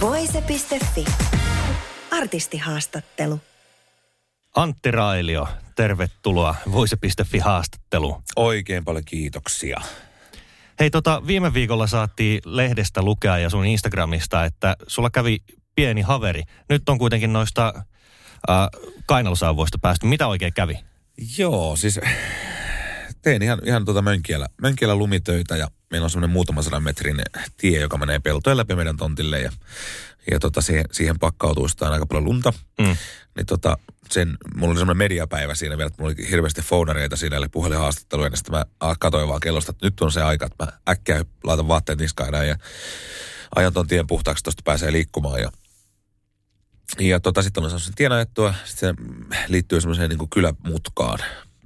Voise.fi. Artistihaastattelu. Antti Railio, tervetuloa Voise.fi haastattelu. Oikein paljon kiitoksia. Hei tota, viime viikolla saatiin lehdestä lukea ja sun Instagramista, että sulla kävi pieni haveri. Nyt on kuitenkin noista äh, kainalosauvoista päästy. Mitä oikein kävi? Joo, siis tein ihan, ihan tuota Mönkielä, Mönkielä lumitöitä ja meillä on semmoinen muutaman sadan metrin tie, joka menee peltojen läpi meidän tontille ja, ja tota, siihen, siihen pakkautuu sitä aika paljon lunta. Mm. Niin tota, sen, mulla oli semmoinen mediapäivä siinä vielä, että mulla oli hirveästi founareita siinä, eli puhelinhaastatteluja, ja sitten mä katsoin vaan kellosta, että nyt on se aika, että mä äkkiä laitan vaatteet niskaan ja ajan ton tien puhtaaksi, tosta pääsee liikkumaan ja ja tota, sitten olen saanut sen ajettua, sitten se liittyy semmoiseen niin kylämutkaan.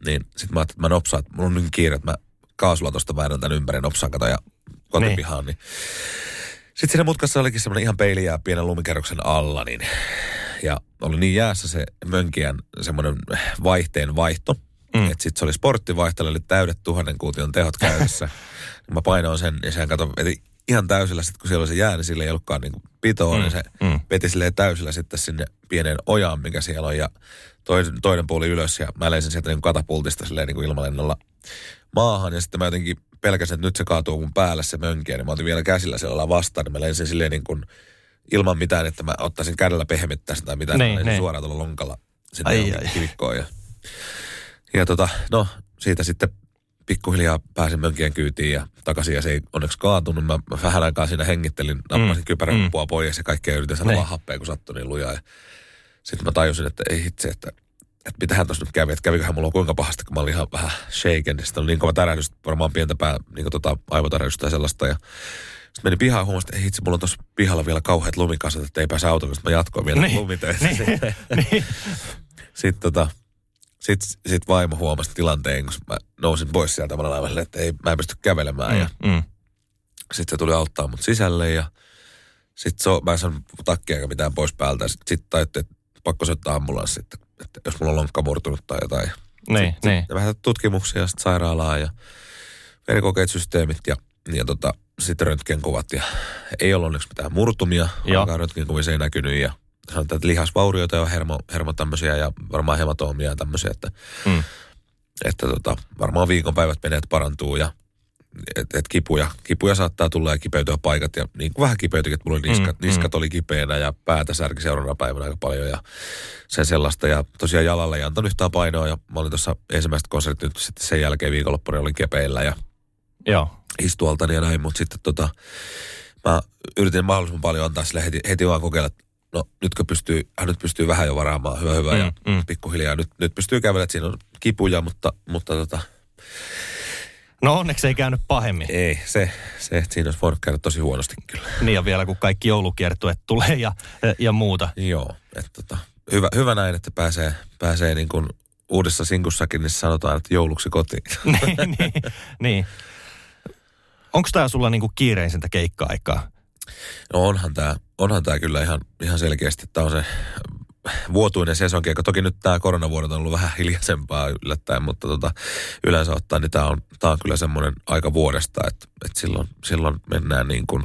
Niin sitten mä ajattelin, että mä nopsaan, että mulla on niin kiire, että mä kaasulla tuosta väännän tämän ympäri, nopsaan kato ja kotipihaan. Niin. niin. Sitten siinä mutkassa olikin semmoinen ihan peiliä pienen lumikerroksen alla, niin ja oli niin jäässä se mönkijän semmoinen vaihteen vaihto, mm. että sitten se oli sporttivaihtelu, eli täydet tuhannen kuution tehot käytössä. mä painoin sen ja sen kato, ihan täysillä sitten, kun siellä oli se jää, niin sillä ei ollutkaan niin pitoa, mm. niin se mm. veti silleen täysillä sitten sinne pienen ojaan, mikä siellä on, ja toinen, toinen puoli ylös, ja mä leisin sieltä niin katapultista silleen niin kuin ilmalennolla maahan, ja sitten mä jotenkin pelkäsin, että nyt se kaatuu mun päälle se mönkiä, niin mä otin vielä käsillä siellä vastaan, niin mä lensin silleen niin kuin ilman mitään, että mä ottaisin kädellä pehmittäistä tai mitään, niin, niin. suoraan tuolla lonkalla sinne ai, ai. kivikkoon. Ja, ja tota, no siitä sitten pikkuhiljaa pääsin mönkien kyytiin ja takaisin ja se ei onneksi kaatunut. Mä, mä vähän aikaa siinä hengittelin, nappasin mm. kypärän mm. pois ja kaikkea yritin sanoa vaan happea, kun sattui niin lujaa. Sitten mä tajusin, että ei itse, että, että mitähän tuossa nyt kävi, että käviköhän mulla kuinka pahasti, kun mä olin ihan vähän shaken. Sitten oli niin kova tärähdys, varmaan pientä pää, niin tota, aivotärähdystä ja sellaista. Ja sitten menin pihaan ja huomasin, että ei itse, mulla on tuossa pihalla vielä kauheat lumikasat, että ei pääse autoon, mä jatkoin vielä niin, lumitöitä. Niin, niin. Sitten tota, sitten sit vaimo huomasi tilanteen, kun mä nousin pois sieltä laivalle, että ei, mä en pysty kävelemään. Mm, ja mm. sitten se tuli auttaa mut sisälle ja sitten so, mä en saanut takkia eikä mitään pois päältä. Sitten sit tajuttiin, että pakko soittaa ambulanssi, että, että jos mulla on lonkka murtunut tai jotain. Niin, sitten, niin. Sit vähän tutkimuksia ja sitten sairaalaa ja verikokeet, systeemit ja, ja tota, sitten röntgenkuvat. Ja ei ollut onneksi mitään murtumia, ainakaan röntgenkuvissa ei näkynyt ja – sanotaan, että lihasvaurioita ja hermo, hermo tämmöisiä ja varmaan hematoomia ja tämmöisiä, että, mm. että tota, varmaan viikonpäivät menee, että parantuu ja että et kipuja, kipuja saattaa tulla ja kipeytyä paikat ja niin kuin vähän kipeytyikin, että mulla oli niskat, mm, niskat mm. oli kipeänä ja päätä särki seuraavana päivänä aika paljon ja sen sellaista ja tosiaan jalalle ei antanut yhtään painoa ja mä olin tuossa ensimmäistä konserttia sitten sen jälkeen viikonloppuna olin kepeillä ja Joo. istualtani ja näin, mutta sitten tota, mä yritin mahdollisimman paljon antaa sille heti, heti vaan kokeilla, että no nytkö pystyy, hän nyt pystyy vähän jo varaamaan, hyvä hyvä mm, ja mm. pikkuhiljaa. Nyt, nyt pystyy kävelemään, että siinä on kipuja, mutta, mutta tota, No onneksi ei käynyt pahemmin. Ei, se, se siinä olisi voinut käydä tosi huonosti kyllä. Niin ja vielä kun kaikki joulukiertueet tulee ja, ja muuta. Joo, että tota, hyvä, hyvä näin, että pääsee, pääsee niin kuin uudessa sinkussakin, niin sanotaan, että jouluksi kotiin. niin, niin, niin. Onko tämä sulla niinku kiireisintä keikka-aikaa? No onhan tämä onhan tää kyllä ihan, ihan selkeästi. Tämä on se vuotuinen sesonki, joka toki nyt tämä koronavuodet on ollut vähän hiljaisempaa yllättäen, mutta tota, yleensä ottaen niin tämä on, tää on kyllä semmoinen aika vuodesta, että, että silloin, silloin mennään niin kuin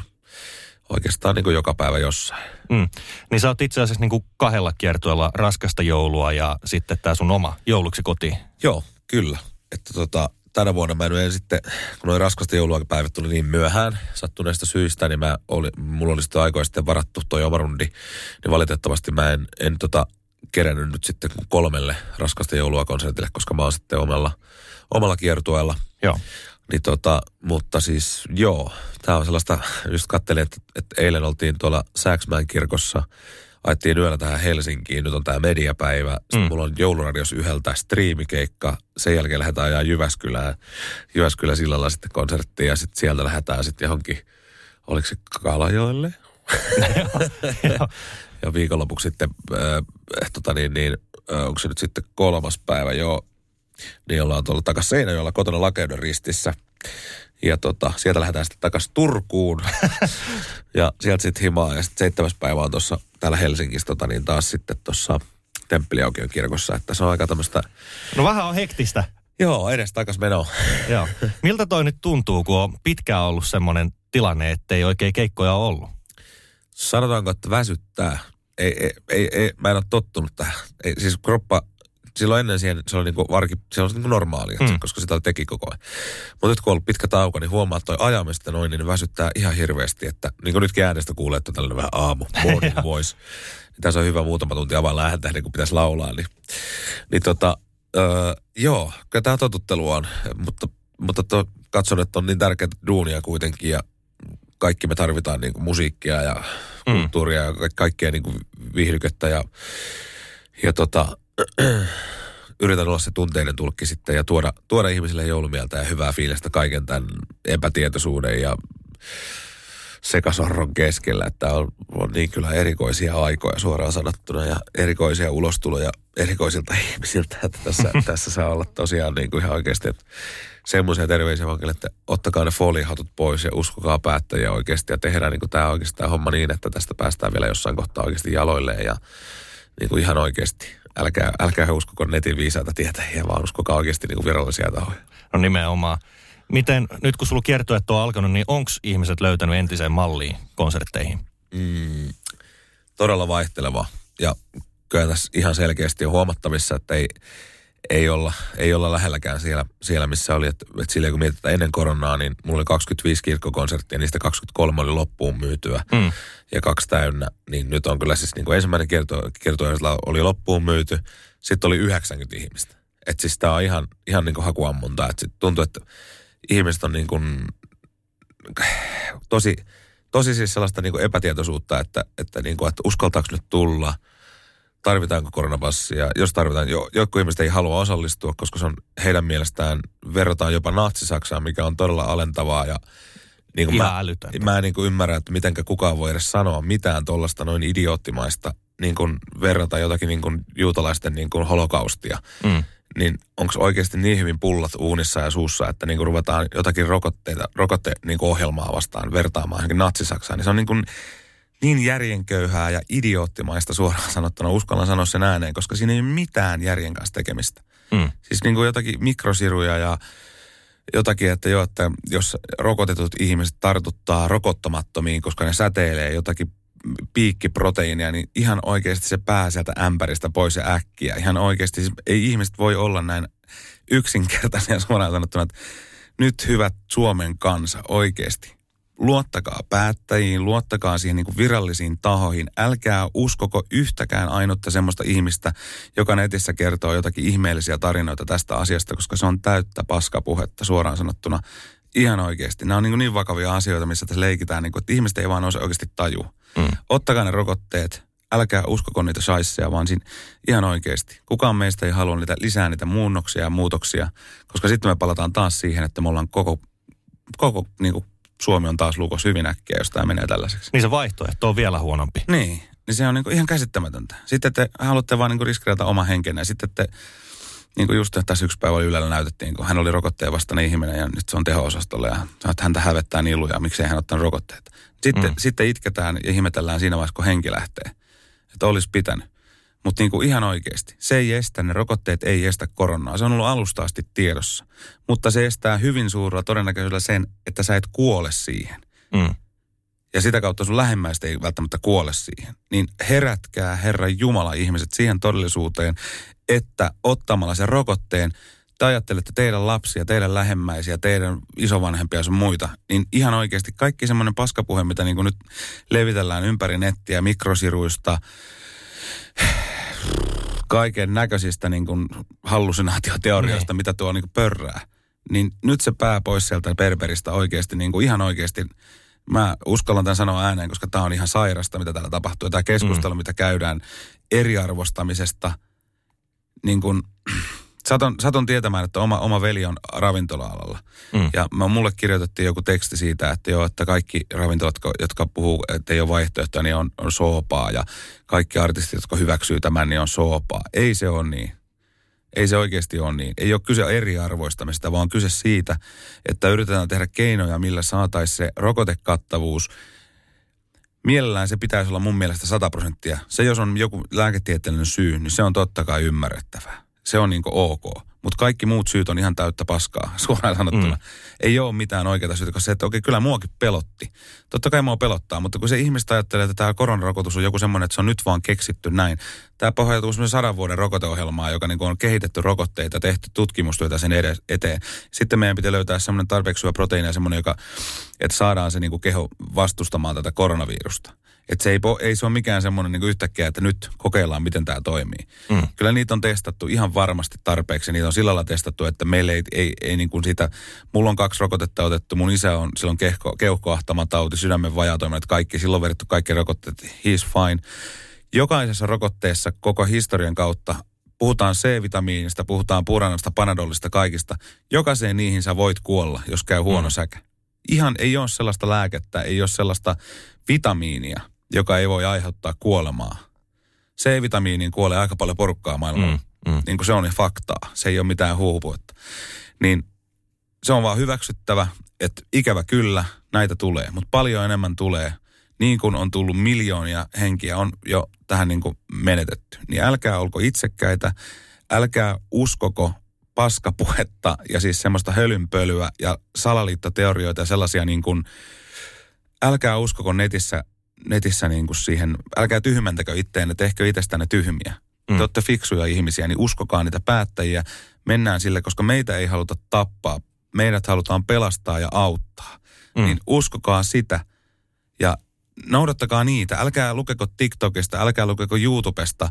oikeastaan niin kuin joka päivä jossain. Mm. Niin sä oot itse asiassa niin kuin kahdella kiertueella raskasta joulua ja sitten tämä sun oma jouluksi kotiin. Joo, kyllä. Että tota, tänä vuonna mä en sitten, kun noin raskasta jouluaikapäivät tuli niin myöhään sattuneesta syistä, niin mä oli, mulla oli sitten aikoja sitten varattu toi oma rundi, niin valitettavasti mä en, en tota, kerennyt nyt sitten kolmelle raskasta joulua konsertille, koska mä oon sitten omalla, omalla kiertueella. Joo. Niin tota, mutta siis joo, tää on sellaista, just katselin, että, että eilen oltiin tuolla Sääksmään kirkossa – ajettiin yöllä tähän Helsinkiin, nyt on tämä mediapäivä. Sitten mm. mulla on jouluradios yhdeltä striimikeikka. Sen jälkeen lähdetään ajaa Jyväskylään. Jyväskylä sillalla sitten konserttiin ja sitten sieltä lähdetään sitten johonkin, oliko se Kalajoelle? ja viikonlopuksi sitten, äh, tota niin, niin, äh, onko se nyt sitten kolmas päivä, joo, niin ollaan tuolla takaisin Seinäjoella kotona Lakeuden ristissä. Ja tota, sieltä lähdetään sitten takaisin Turkuun. ja sieltä sitten himaa. Ja sitten seitsemäs päivä on tuossa täällä Helsingissä tota, niin taas sitten tuossa Temppeliaukion kirkossa. Että se on aika tämmöistä... No vähän on hektistä. Joo, edes takas meno. Joo. Miltä toi nyt tuntuu, kun on pitkään ollut semmoinen tilanne, että ei oikein keikkoja ollut? Sanotaanko, että väsyttää. Ei, ei, ei, ei mä en ole tottunut tähän. Ei, siis kroppa silloin ennen siihen se oli niinku varki, se oli niinku normaalia, mm. koska sitä teki koko ajan. Mutta nyt kun on ollut pitkä tauko, niin huomaa, että toi ajamista noin, niin väsyttää ihan hirveästi. Että niin kuin nytkin äänestä kuulee, että on tällainen vähän aamu, morning voice. Niin tässä on hyvä muutama tunti avaan lähettä, niin kun pitäisi laulaa. Niin, niin tota, öö, joo, kyllä tämä totuttelu on, mutta, mutta to, katson, että on niin tärkeää duunia kuitenkin ja kaikki me tarvitaan niin kuin musiikkia ja mm. kulttuuria ja kaikkea niin kuin viihdykettä ja, ja tota, yritän olla se tunteiden tulkki sitten ja tuoda, tuoda ihmisille joulumieltä ja hyvää fiilistä kaiken tämän epätietoisuuden ja sekasorron keskellä, että on, on niin kyllä erikoisia aikoja suoraan sanottuna ja erikoisia ulostuloja erikoisilta ihmisiltä, että tässä, tässä saa olla tosiaan niin kuin ihan oikeasti, että semmoisia terveisiä vankille, että ottakaa ne folihatut pois ja uskokaa päättäjiä oikeasti ja tehdään niin kuin tämä oikeasti tämä homma niin, että tästä päästään vielä jossain kohtaa oikeasti jaloilleen ja niin kuin ihan oikeasti älkää, älkää uskoko netin viisaita tietäjiä, vaan uskokaa oikeasti niin kuin virallisia tahoja. No nimenomaan. Miten, nyt kun sulla kiertueet on alkanut, niin onko ihmiset löytänyt entiseen malliin konsertteihin? Mm, todella vaihteleva. Ja kyllä tässä ihan selkeästi on huomattavissa, että ei, ei olla, ei olla lähelläkään siellä, siellä missä oli. Että, että silleen kun mietitään ennen koronaa, niin mulla oli 25 kirkkokonserttia, niistä 23 oli loppuun myytyä mm. ja kaksi täynnä. Niin nyt on kyllä siis niin kuin ensimmäinen kierto, kierto oli loppuun myyty, sitten oli 90 ihmistä. Että siis tämä on ihan, ihan niin kuin hakuammunta. Että tuntuu, että ihmiset on niin kuin, tosi, tosi siis sellaista niin kuin epätietoisuutta, että, että, niin kuin, että uskaltaako nyt tulla – tarvitaanko koronapassia. Jos tarvitaan, jo, joku ihmiset ei halua osallistua, koska se on heidän mielestään, verrataan jopa Natsi-Saksaan, mikä on todella alentavaa ja niin kuin Ihan mä, älytöntä. mä en niin kuin ymmärrä, että mitenkä kukaan voi edes sanoa mitään tuollaista noin idioottimaista, niin kuin verrata jotakin niin kuin juutalaisten niin kuin holokaustia. Mm. Niin onko oikeasti niin hyvin pullat uunissa ja suussa, että niin kuin ruvetaan jotakin rokotteita, rokotte niin kuin ohjelmaa vastaan vertaamaan johonkin Natsi-Saksaan. Niin se on niin kuin, niin järjenköyhää ja idioottimaista suoraan sanottuna, uskallan sanoa sen ääneen, koska siinä ei ole mitään järjen kanssa tekemistä. Mm. Siis niin kuin jotakin mikrosiruja ja jotakin, että jo, että jos rokotetut ihmiset tartuttaa rokottamattomiin, koska ne säteilee jotakin piikkiproteiinia, niin ihan oikeasti se pää sieltä ämpäristä pois ja äkkiä. Ihan oikeasti, siis ei ihmiset voi olla näin yksinkertaisia suoraan sanottuna, että nyt hyvät Suomen kansa oikeasti luottakaa päättäjiin, luottakaa siihen niin kuin virallisiin tahoihin. Älkää uskoko yhtäkään ainutta semmoista ihmistä, joka netissä kertoo jotakin ihmeellisiä tarinoita tästä asiasta, koska se on täyttä paskapuhetta suoraan sanottuna. Ihan oikeasti. Nämä on niin, niin vakavia asioita, missä tässä leikitään, niin kuin, että ihmiset ei vaan ose oikeasti taju. Mm. Ottakaa ne rokotteet, älkää uskoko niitä saisseja, vaan siinä ihan oikeasti. Kukaan meistä ei halua niitä, lisää niitä muunnoksia ja muutoksia, koska sitten me palataan taas siihen, että me ollaan koko, koko niin kuin Suomi on taas lukos hyvin äkkiä, jos tämä menee tällaiseksi. Niin se vaihtoehto on vielä huonompi. Niin, niin se on niinku ihan käsittämätöntä. Sitten te haluatte vaan niinku riskeerata oma henkenne sitten te niin kuin just tässä yksi päivä Ylellä näytettiin, kun hän oli rokotteen vastainen ihminen ja nyt se on teho-osastolla ja että häntä hävettää niin miksei hän ottanut rokotteet. Sitten, mm. sitten itketään ja ihmetellään siinä vaiheessa, kun henki lähtee, että olisi pitänyt. Mutta niin kuin ihan oikeasti, se ei estä, ne rokotteet ei estä koronaa. Se on ollut alusta asti tiedossa. Mutta se estää hyvin suurella todennäköisyydellä sen, että sä et kuole siihen. Mm. Ja sitä kautta sun lähimmäistä ei välttämättä kuole siihen. Niin herätkää Herran Jumala ihmiset siihen todellisuuteen, että ottamalla sen rokotteen, te ajattelette teidän lapsia, teidän lähemmäisiä, teidän isovanhempia sun muita, niin ihan oikeasti kaikki semmoinen paskapuhe, mitä niin kuin nyt levitellään ympäri nettiä, mikrosiruista, kaiken näköisistä niin kuin hallusinaatioteorioista, niin. mitä tuo niin kuin pörrää. Niin nyt se pää pois sieltä Berberistä oikeasti, niin kuin ihan oikeasti. Mä uskallan tämän sanoa ääneen, koska tämä on ihan sairasta, mitä täällä tapahtuu. Tämä keskustelu, mm. mitä käydään eriarvostamisesta, niin kuin, satun, satun tietämään, että oma, oma veli on ravintola-alalla. Mm. Ja mä, mulle kirjoitettiin joku teksti siitä, että joo, että kaikki ravintolat, jotka puhuu, että ei ole vaihtoehtoja, niin on, on soopaa. Ja kaikki artistit, jotka hyväksyy tämän, niin on soopaa. Ei se ole niin. Ei se oikeasti ole niin. Ei ole kyse eriarvoistamista, vaan on kyse siitä, että yritetään tehdä keinoja, millä saataisiin se rokotekattavuus – Mielellään se pitäisi olla mun mielestä 100 prosenttia. Se, jos on joku lääketieteellinen syy, niin se on totta kai ymmärrettävää. Se on niin ok. Mutta kaikki muut syyt on ihan täyttä paskaa, suoraan sanottuna. Mm. Ei ole mitään oikeaa syytä, koska se, että okei, kyllä muakin pelotti. Totta kai mua pelottaa, mutta kun se ihmistä ajattelee, että tämä koronarokotus on joku semmoinen, että se on nyt vaan keksitty näin. Tämä pohjautuu semmoisen sadan vuoden rokoteohjelmaan, joka niin on kehitetty rokotteita, tehty tutkimustyötä sen edes, eteen. Sitten meidän pitää löytää semmoinen tarpeeksi hyvä proteiini ja semmoinen, joka, että saadaan se niin kuin keho vastustamaan tätä koronavirusta. Että se ei, ei se ole mikään semmoinen niin yhtäkkiä, että nyt kokeillaan, miten tämä toimii. Mm. Kyllä niitä on testattu ihan varmasti tarpeeksi. Niitä on sillä lailla testattu, että meillä ei, ei, ei niin kuin sitä... Mulla on kaksi rokotetta otettu. Mun isä on silloin keuhko, keuhkoahtama tauti, sydämen vajatoiminnat, kaikki. Silloin vedetty kaikki rokotteet. He's fine. Jokaisessa rokotteessa koko historian kautta puhutaan C-vitamiinista, puhutaan puranasta, panadollista, kaikista. Jokaiseen niihin sä voit kuolla, jos käy huono mm. säkä. Ihan ei ole sellaista lääkettä, ei ole sellaista vitamiinia, joka ei voi aiheuttaa kuolemaa. C-vitamiiniin kuolee aika paljon porukkaa maailmalla. Mm, mm. Niin kuin se on faktaa. Se ei ole mitään huupuetta. Niin se on vaan hyväksyttävä, että ikävä kyllä näitä tulee, mutta paljon enemmän tulee. Niin kuin on tullut miljoonia henkiä on jo tähän niin kuin menetetty. Niin älkää olko itsekkäitä, älkää uskoko paskapuhetta ja siis semmoista hölynpölyä ja salaliittoteorioita ja sellaisia niin kuin, älkää uskoko netissä netissä niin kuin siihen, älkää tyhmentäkö itteen, tehkö itsestänne tyhmiä. Mm. Te olette fiksuja ihmisiä, niin uskokaa niitä päättäjiä. Mennään sille, koska meitä ei haluta tappaa. Meidät halutaan pelastaa ja auttaa. Mm. Niin uskokaa sitä ja noudattakaa niitä. Älkää lukeko TikTokista, älkää lukeko YouTubesta,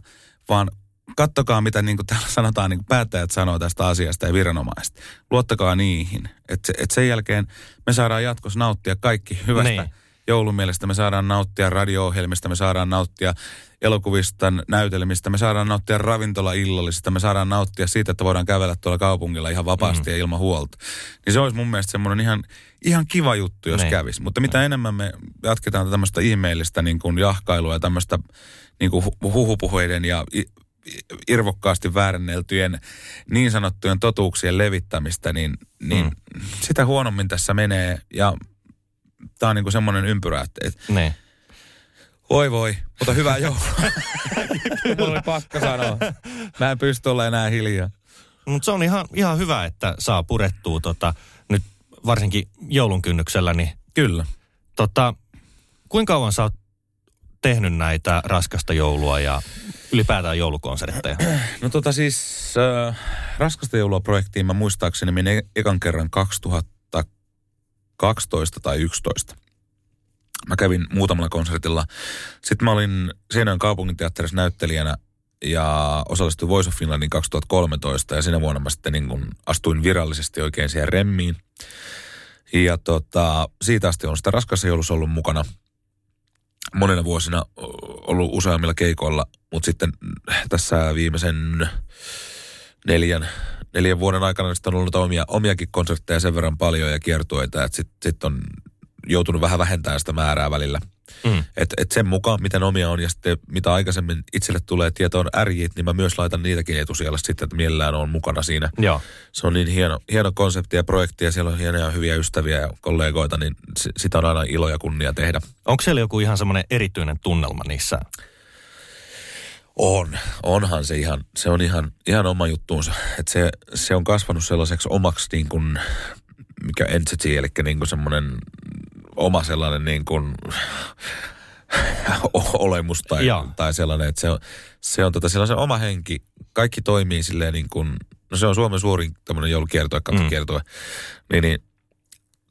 vaan kattokaa, mitä niin kuin täällä sanotaan, niin kuin päättäjät sanoo tästä asiasta ja viranomaiset. Luottakaa niihin. Että et sen jälkeen me saadaan jatkossa nauttia kaikki hyvästä. Niin joulumielestä, me saadaan nauttia radio-ohjelmista, me saadaan nauttia elokuvista, näytelmistä, me saadaan nauttia ravintola-illallisista, me saadaan nauttia siitä, että voidaan kävellä tuolla kaupungilla ihan vapaasti mm-hmm. ja ilman huolta. Niin se olisi mun mielestä semmoinen ihan, ihan kiva juttu, jos ne. Niin. kävisi. Mutta mitä ne. enemmän me jatketaan tämmöistä ihmeellistä niin kuin jahkailua ja tämmöistä niin kuin huhupuheiden ja irvokkaasti väärenneltyjen niin sanottujen totuuksien levittämistä, niin, niin mm. sitä huonommin tässä menee. Ja tämä on niinku semmoinen ympyrä, että... Et, ne. Oi voi, mutta hyvää joulua. Mulla oli pakko sanoa. Mä en pysty olla enää hiljaa. Mutta se on ihan, ihan hyvä, että saa purettua tota, nyt varsinkin joulun kynnyksellä. Niin, Kyllä. Tota, kuinka kauan sä oot tehnyt näitä raskasta joulua ja ylipäätään joulukonsertteja? No tota siis, äh, raskasta joulua projektiin mä muistaakseni menin ekan kerran 2000 12 tai 11. Mä kävin muutamalla konsertilla. Sitten mä olin Seinäjoen kaupunginteatterissa näyttelijänä ja osallistuin Voice of Finlandin 2013 ja sinä vuonna mä sitten niin kun astuin virallisesti oikein siihen remmiin. Ja tota, siitä asti on sitä raskassa joulussa ollut mukana monina vuosina ollut useammilla keikoilla, mutta sitten tässä viimeisen neljän, neljän vuoden aikana on ollut omia, omiakin konsertteja sen verran paljon ja kiertueita, että sitten sit on joutunut vähän vähentämään sitä määrää välillä. Mm. Et, et sen mukaan, miten omia on ja sitten mitä aikaisemmin itselle tulee tietoon ärjit, niin mä myös laitan niitäkin etusijalle sitten, että mielellään on mukana siinä. Joo. Se on niin hieno, hieno konsepti ja projekti ja siellä on hienoja hyviä ystäviä ja kollegoita, niin sitä on aina ilo ja kunnia tehdä. Onko siellä joku ihan semmoinen erityinen tunnelma niissä on, onhan se ihan, se on ihan, ihan oma juttuunsa. Että se, se on kasvanut sellaiseksi omaksi niin kuin, mikä entity, eli niin kuin semmoinen oma sellainen niin kuin, olemus tai, tai sellainen, että se on, se on tota, sellaisen oma henki. Kaikki toimii silleen niin kuin, no se on Suomen suurin tämmöinen joulukiertue, katokiertue. Mm. Niin, niin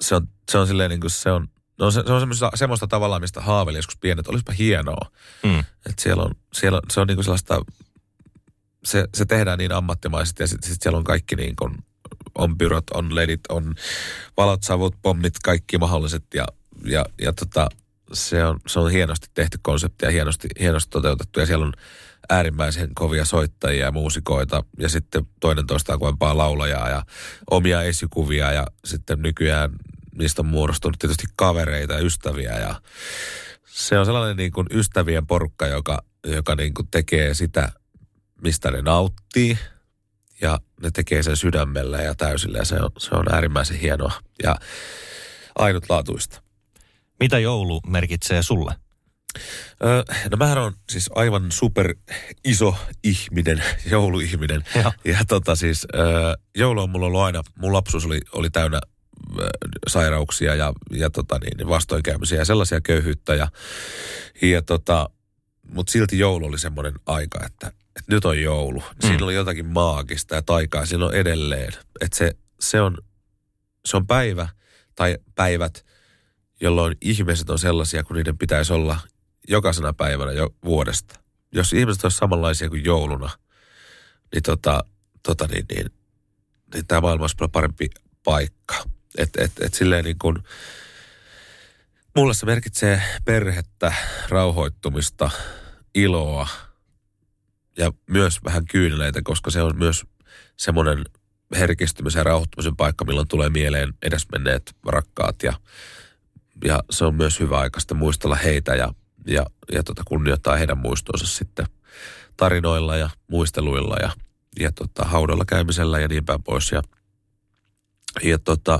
se on, se on silleen niin kuin, se on, No se, se on semmoista, semmoista tavalla, mistä haaveili joskus pienet. Olisipa hienoa. Mm. Että siellä on, siellä, se on niinku sellaista, se, se tehdään niin ammattimaisesti ja sitten sit siellä on kaikki niin kuin, on byrot, on ledit, on valot, savut, pommit, kaikki mahdolliset ja, ja, ja tota, se on, se on hienosti tehty konsepti ja hienosti, hienosti toteutettu. Ja siellä on äärimmäisen kovia soittajia ja muusikoita ja sitten toinen toistaan kovempaa laulajaa ja omia esikuvia ja sitten nykyään niistä on muodostunut tietysti kavereita ja ystäviä ja se on sellainen niin kuin ystävien porukka, joka, joka niin kuin tekee sitä, mistä ne nauttii ja ne tekee sen sydämellä ja täysillä ja se on, se on äärimmäisen hienoa ja ainutlaatuista. Mitä joulu merkitsee sulle? Öö, no mähän on siis aivan super iso ihminen, jouluihminen. Joo. Ja tota siis, öö, joulu on mulla ollut aina, mun lapsuus oli, oli täynnä sairauksia ja, ja tota niin, vastoinkäymisiä ja sellaisia köyhyyttä. Ja, ja tota, mutta silti joulu oli semmoinen aika, että, että nyt on joulu. Siinä Mm. oli jotakin maagista ja taikaa siinä on edelleen. Että se, se, on, se on päivä tai päivät, jolloin ihmiset on sellaisia kuin niiden pitäisi olla jokaisena päivänä jo vuodesta. Jos ihmiset olisi samanlaisia kuin jouluna, niin, tota, tota niin, niin, niin tämä maailma olisi paljon parempi paikka. Et, et, et silleen niin kuin, mulle se merkitsee perhettä, rauhoittumista, iloa ja myös vähän kyyneleitä, koska se on myös semmoinen herkistymisen ja rauhoittumisen paikka, milloin tulee mieleen edesmenneet rakkaat ja, ja se on myös hyvä aika sitten muistella heitä ja, ja, ja tota kunnioittaa heidän muistonsa sitten tarinoilla ja muisteluilla ja, ja tota, haudalla käymisellä ja niin päin pois. Ja, ja tota,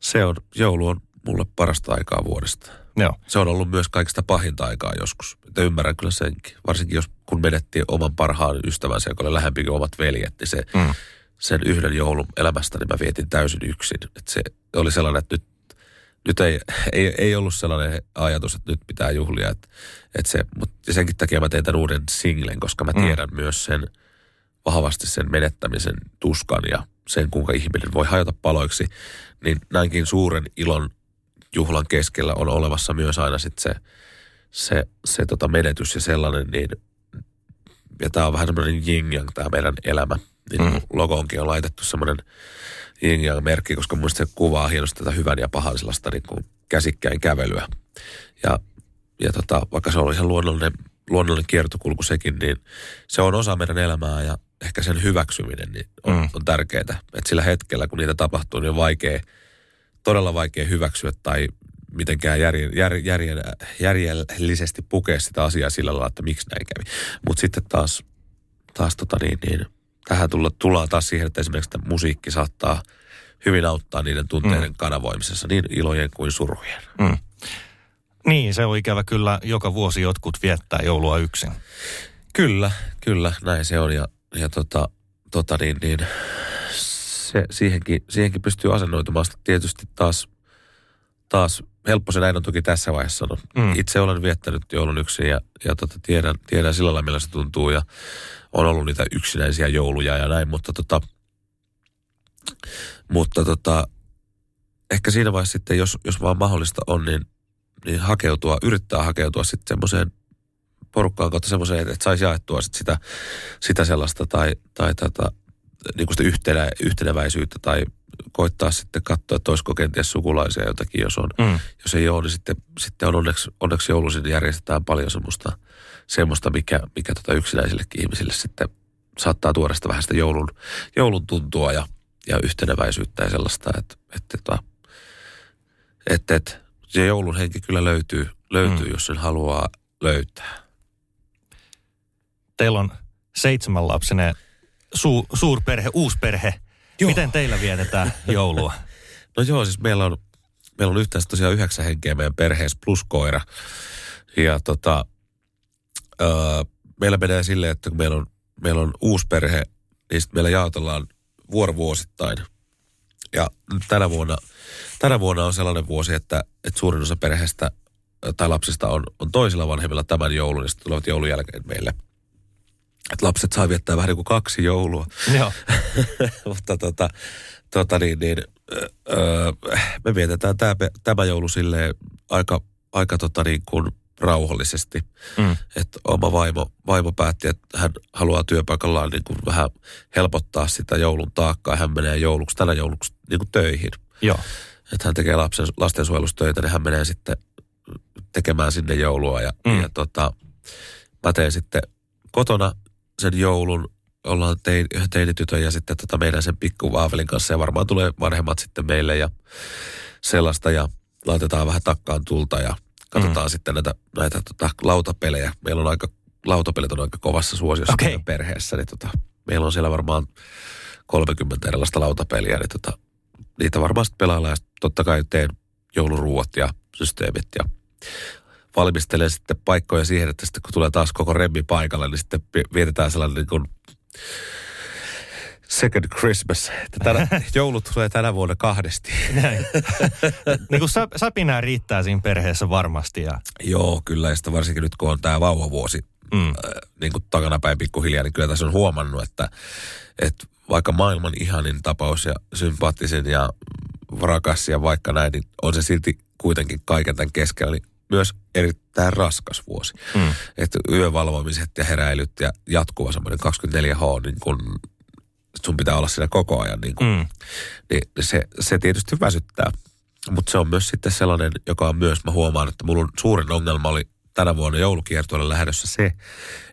se on, joulu on mulle parasta aikaa vuodesta. Joo. Se on ollut myös kaikista pahinta aikaa joskus. Että ymmärrän kyllä senkin. Varsinkin jos kun menettiin oman parhaan ystävänsä, joka oli lähempi kuin omat veljet, niin se, Mm. sen yhden joulun elämästäni mä vietin täysin yksin. Että se oli sellainen, että nyt, nyt ei, ei, ei ollut sellainen ajatus, että nyt pitää juhlia. Että, että se, mutta senkin takia mä tein tämän uuden singlen, koska mä Mm. tiedän myös sen vahvasti sen menettämisen tuskan ja sen, kuinka ihminen voi hajota paloiksi. Niin näinkin suuren ilon juhlan keskellä on olemassa myös aina sitten se, se, se tota menetys ja sellainen, niin ja tämä on vähän semmoinen yin yang tämä meidän elämä. Niin Mm. logoonkin on laitettu semmoinen yin yang merkki, koska mun se kuvaa hienosti tätä hyvän ja pahan sellaista niin kuin käsikkäin kävelyä. Ja, ja tota, vaikka se on ihan luonnollinen, luonnollinen kiertokulku sekin, niin se on osa meidän elämää ja ehkä sen hyväksyminen niin on, Mm. on tärkeää. Että sillä hetkellä, kun niitä tapahtuu, niin on vaikea, todella vaikea hyväksyä tai mitenkään järjen, jär, järjen, järjellisesti pukea sitä asiaa sillä lailla, että miksi näin kävi. Mutta sitten taas, taas tota niin, niin, tähän tulla, tullaan taas siihen, että esimerkiksi että musiikki saattaa hyvin auttaa niiden tunteiden mm. kanavoimisessa, niin ilojen kuin surujen. Mm. Niin, se on ikävä kyllä. Joka vuosi jotkut viettää joulua yksin. Kyllä, kyllä, näin se on. Ja, ja tota, tota niin, niin se, siihenkin, siihenkin pystyy asennoitumaan. Sitten tietysti taas, taas helppo se näin on toki tässä vaiheessa sanoa. Mm. Itse olen viettänyt joulun yksin ja, ja tota, tiedän, tiedän sillä lailla, millä se tuntuu. Ja on ollut niitä yksinäisiä jouluja ja näin, mutta tota, mutta tota, ehkä siinä vaiheessa sitten, jos, jos vaan mahdollista on, niin, niin hakeutua, yrittää hakeutua sitten semmoiseen porukkaan kautta semmoiseen, että, että saisi jaettua sit sitä, sitä sellaista tai, tai tätä, niin kuin sitä yhtenä, yhteneväisyyttä tai koittaa sitten katsoa, että olisiko kenties sukulaisia jotakin, jos on. Mm. Jos ei ole, niin sitten, sitten on onneksi, onneksi jouluisin järjestetään paljon semmoista, semmoista mikä, mikä tota yksinäisillekin ihmisille sitten saattaa tuoda sitä vähän sitä joulun, joulun tuntua ja, ja yhteneväisyyttä ja sellaista, että, että, että, että, että se joulun henki kyllä löytyy, löytyy Mm. jos sen haluaa löytää. Teillä on seitsemänlapsinen su, suurperhe, uusperhe. Joo. Miten teillä vietetään joulua? No joo, siis meillä on, meillä on yhteensä tosiaan yhdeksän henkeä meidän perheessä plus koira. Ja tota, öö, meillä menee silleen, että kun meillä on, meillä on uusi perhe, niin sitten meillä jaotellaan vuorovuosittain. Ja tänä vuonna, tänä vuonna on sellainen vuosi, että, että suurin osa perheestä tai lapsista on, on toisilla vanhemmilla tämän joulun, ja sitten tulevat joulun jälkeen meille. Että lapset saa viettää vähän niin kuin kaksi joulua. Joo. Mutta tota, tota niin, niin öö, me vietetään tämä, tämä joulu silleen aika, aika tota niin kuin rauhallisesti. Mm. Että oma vaimo, vaimo päätti, että hän haluaa työpaikallaan niin kuin vähän helpottaa sitä joulun taakkaa. Hän menee jouluksi, tänä jouluksi niin kuin töihin. Joo. Että hän tekee lapsen, lastensuojelustöitä, niin hän menee sitten tekemään sinne joulua. Ja, mm. ja tota, mä teen sitten kotona sen joulun. Ollaan tein, teinitytön ja sitten tota meidän sen pikku Vaavelin kanssa. Ja varmaan tulee vanhemmat sitten meille ja sellaista. Ja laitetaan vähän takkaan tulta ja katsotaan mm. sitten näitä, näitä tota, lautapelejä. Meillä on aika, lautapelit on aika kovassa suosiossa okay. perheessä. Niin tota, meillä on siellä varmaan 30 erilaista lautapeliä. Niin tota, niitä varmaan sitten pelaillaan. Ja totta kai teen jouluruuat ja systeemit ja valmistelen sitten paikkoja siihen, että sitten kun tulee taas koko remmi paikalle, niin sitten vietetään sellainen niin kuin second Christmas. Tänä, joulut tulee tänä vuonna kahdesti. Näin. niin kuin säpinää riittää siinä perheessä varmasti. Ja... Joo, kyllä. Ja sitten varsinkin nyt kun on tämä vauvavuosi mm. äh, niin kuin takanapäin pikkuhiljaa, niin kyllä tässä on huomannut, että, että vaikka maailman ihanin tapaus ja sympaattisin ja rakas ja vaikka näin, niin on se silti kuitenkin kaiken tämän keskellä niin myös erittäin raskas vuosi. Mm. Että yövalvomiset ja heräilyt ja jatkuva semmoinen 24H, niin kun sun pitää olla siinä koko ajan, niin, kun, mm. niin se, se tietysti väsyttää. Mutta se on myös sitten sellainen, joka on myös, mä huomaan, että mulla suurin ongelma oli tänä vuonna joulukiertoille lähdössä se,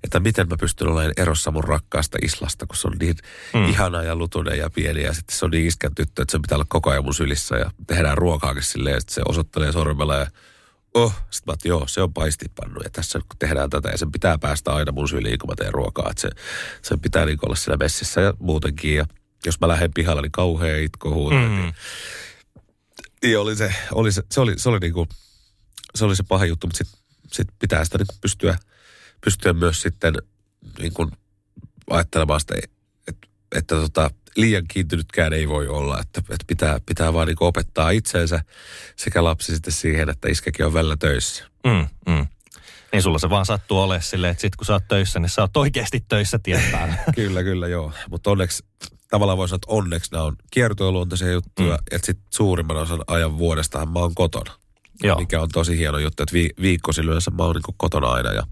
että miten mä pystyn olemaan erossa mun rakkaasta Islasta, kun se on niin mm. ihana ja lutunen ja pieni ja sitten se on niin iskän tyttö, että se pitää olla koko ajan mun sylissä ja tehdään ruokaakin silleen sitten se osoittelee sormella ja oh, sitten mä että joo, se on paistipannu ja tässä kun tehdään tätä ja sen pitää päästä aina mun syliin, kun mä teen ruokaa, että se, sen pitää niin olla siellä messissä ja muutenkin ja jos mä lähden pihalla, niin kauhean itko huutaa. Mm. Niin, niin oli se, oli se, se oli, se oli niinku, se oli se paha juttu, mutta sitten sit pitää sitä niin pystyä, pystyä myös sitten niin kuin ajattelemaan sitä, että, että tota, liian kiintynytkään ei voi olla, että, että pitää, pitää vaan niin opettaa itseensä sekä lapsi sitten siihen, että iskäkin on välillä töissä. Mm, mm. Niin sulla se vaan sattuu olemaan silleen, että sit kun sä oot töissä, niin sä oot oikeasti töissä tietää. kyllä, kyllä, joo. Mutta onneksi, tavallaan voi sanoa, että onneksi nämä on kiertoiluontoisia juttuja, mm. että sitten suurimman osan ajan vuodestahan mä oon kotona. Joo. mikä on tosi hieno juttu, että vi, viikkosi yleensä mä oon niin kotona aina ja,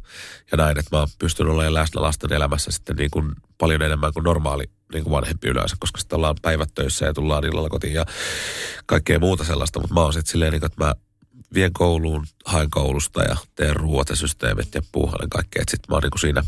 ja näin, että mä oon pystynyt olemaan läsnä lasten elämässä sitten niin kuin paljon enemmän kuin normaali niin kuin vanhempi yleensä, koska sitten ollaan päivät töissä ja tullaan illalla kotiin ja kaikkea muuta sellaista, mutta mä oon sitten silleen, niin kuin, että mä vien kouluun, haen koulusta ja teen ruoat ja systeemit ja puuhailen kaikkea, että sitten mä oon niin kuin siinä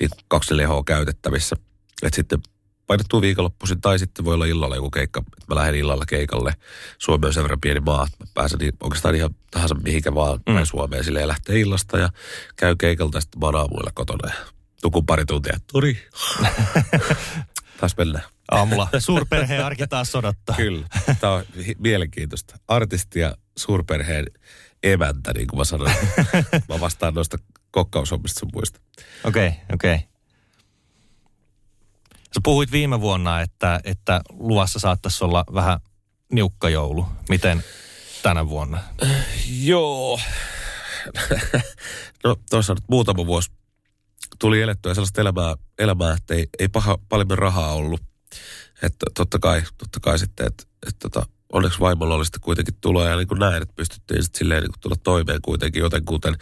niin 24H käytettävissä. Että sitten painettuu viikonloppuisin tai sitten voi olla illalla joku keikka, että mä lähden illalla keikalle. Suomi on sen verran pieni maa, että mä pääsen niin, oikeastaan ihan tahansa mihinkä vaan mm. päin Suomeen silleen lähtee illasta ja käy keikalta ja sitten mä oon aamuilla kotona ja tukun pari tuntia. Turi. Taas mennään. Aamulla suurperheen arki taas sodottaa. Kyllä. Tämä on mielenkiintoista. Artisti ja suurperheen emäntä, niin kuin mä sanoin. mä vastaan noista kokkaushommista sun muista. Okei, okay, okei. Okay. Sä puhuit viime vuonna, että, että luvassa saattaisi olla vähän niukka joulu. Miten tänä vuonna? Joo. no tuossa nyt muutama vuosi tuli elettyä sellaista elämää, elämää että ei, ei paha, paljon rahaa ollut. Että totta kai, totta kai sitten, että, että tota, onneksi vaimolla oli sitten kuitenkin tuloa ja niin kuin näin, että pystyttiin sitten silleen niin kuin tulla toimeen kuitenkin jotenkuten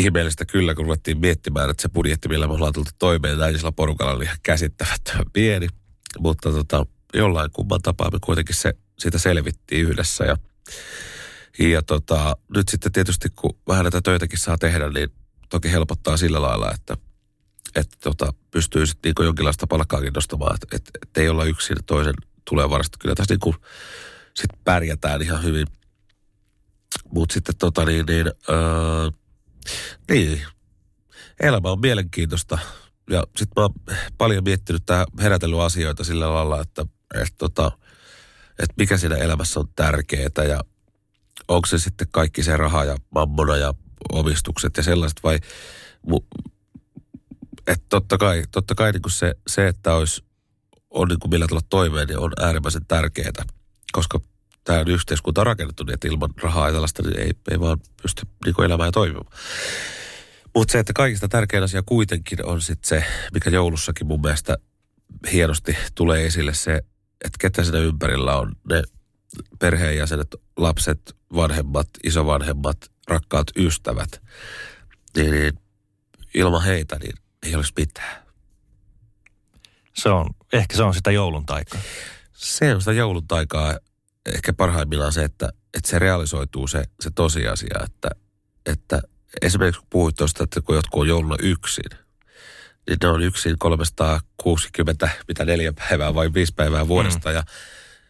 ihmeellistä kyllä, kun ruvettiin miettimään, että se budjetti, millä me ollaan tultu toimeen näisellä porukalla, oli ihan käsittämättömän pieni. Mutta tota, jollain kumman tapaa me kuitenkin se, siitä selvittiin yhdessä. Ja, ja tota, nyt sitten tietysti, kun vähän näitä töitäkin saa tehdä, niin toki helpottaa sillä lailla, että, että tota, pystyy sitten niin jonkinlaista palkkaakin nostamaan, että, että, että ei olla yksin toisen tulevarasta. Kyllä tässä niin kuin sit pärjätään ihan hyvin. Mutta sitten tota niin, niin öö, niin, elämä on mielenkiintoista. Ja sitten mä oon paljon miettinyt tähän herätellyt asioita sillä lailla, että, että, tota, että mikä siinä elämässä on tärkeää ja onko se sitten kaikki se raha ja mammona ja omistukset ja sellaiset vai että totta kai, totta kai niin se, se, että olisi, on niin kuin millä tulla toimeen, niin on äärimmäisen tärkeää, koska tämä yhteiskunta on rakennettu niin, että ilman rahaa ja tällaista niin ei, ei vaan pysty niin elämään ja toimimaan. Mutta se, että kaikista tärkein asia kuitenkin on sitten se, mikä joulussakin mun mielestä hienosti tulee esille se, että ketä siinä ympärillä on ne perheenjäsenet, lapset, vanhemmat, isovanhemmat, rakkaat ystävät. Niin, niin ilman heitä niin ei olisi mitään. Se on, ehkä se on sitä joulun taikaa. Se on sitä joulun taikaa ehkä parhaimmillaan se, että, että se realisoituu se, se tosiasia, että, että esimerkiksi kun puhuit tuosta, että kun jotkut on jouluna yksin, niin ne on yksin 360, mitä neljä päivää vai viisi päivää vuodesta mm. ja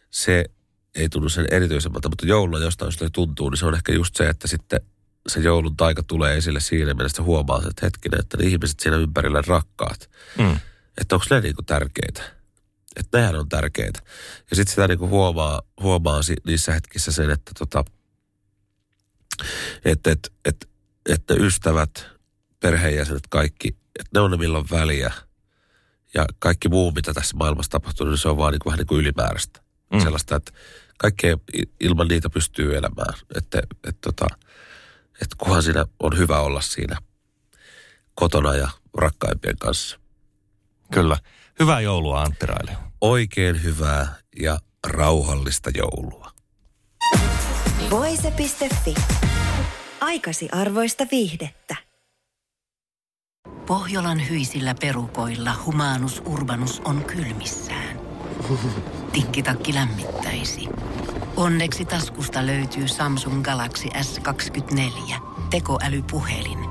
se ei tunnu sen erityisemmältä, mutta jouluna jostain sille tuntuu, niin se on ehkä just se, että sitten se joulun taika tulee esille siinä mielessä, huomaa, että hetkinen, että ne ihmiset siinä ympärillä rakkaat. Mm. Että onko ne niinku tärkeitä. Että nehän on tärkeitä. Ja sitten sitä niinku huomaa, huomaa niissä hetkissä sen, että tota, että et, et, että ystävät, perheenjäsenet, kaikki, että ne on ne milloin väliä. Ja kaikki muu, mitä tässä maailmassa tapahtuu, niin se on vaan niin kuin, vähän niin kuin ylimääräistä. Mm. Sellaista, että kaikkea ilman niitä pystyy elämään. Että, että, tota, että kunhan siinä on hyvä olla siinä kotona ja rakkaimpien kanssa. Kyllä. Hyvää joulua Antti Raili. Oikein hyvää ja rauhallista joulua. Voise.fi. Aikasi arvoista viihdettä. Pohjolan hyisillä perukoilla humanus urbanus on kylmissään. Tikkitakki lämmittäisi. Onneksi taskusta löytyy Samsung Galaxy S24 tekoälypuhelin.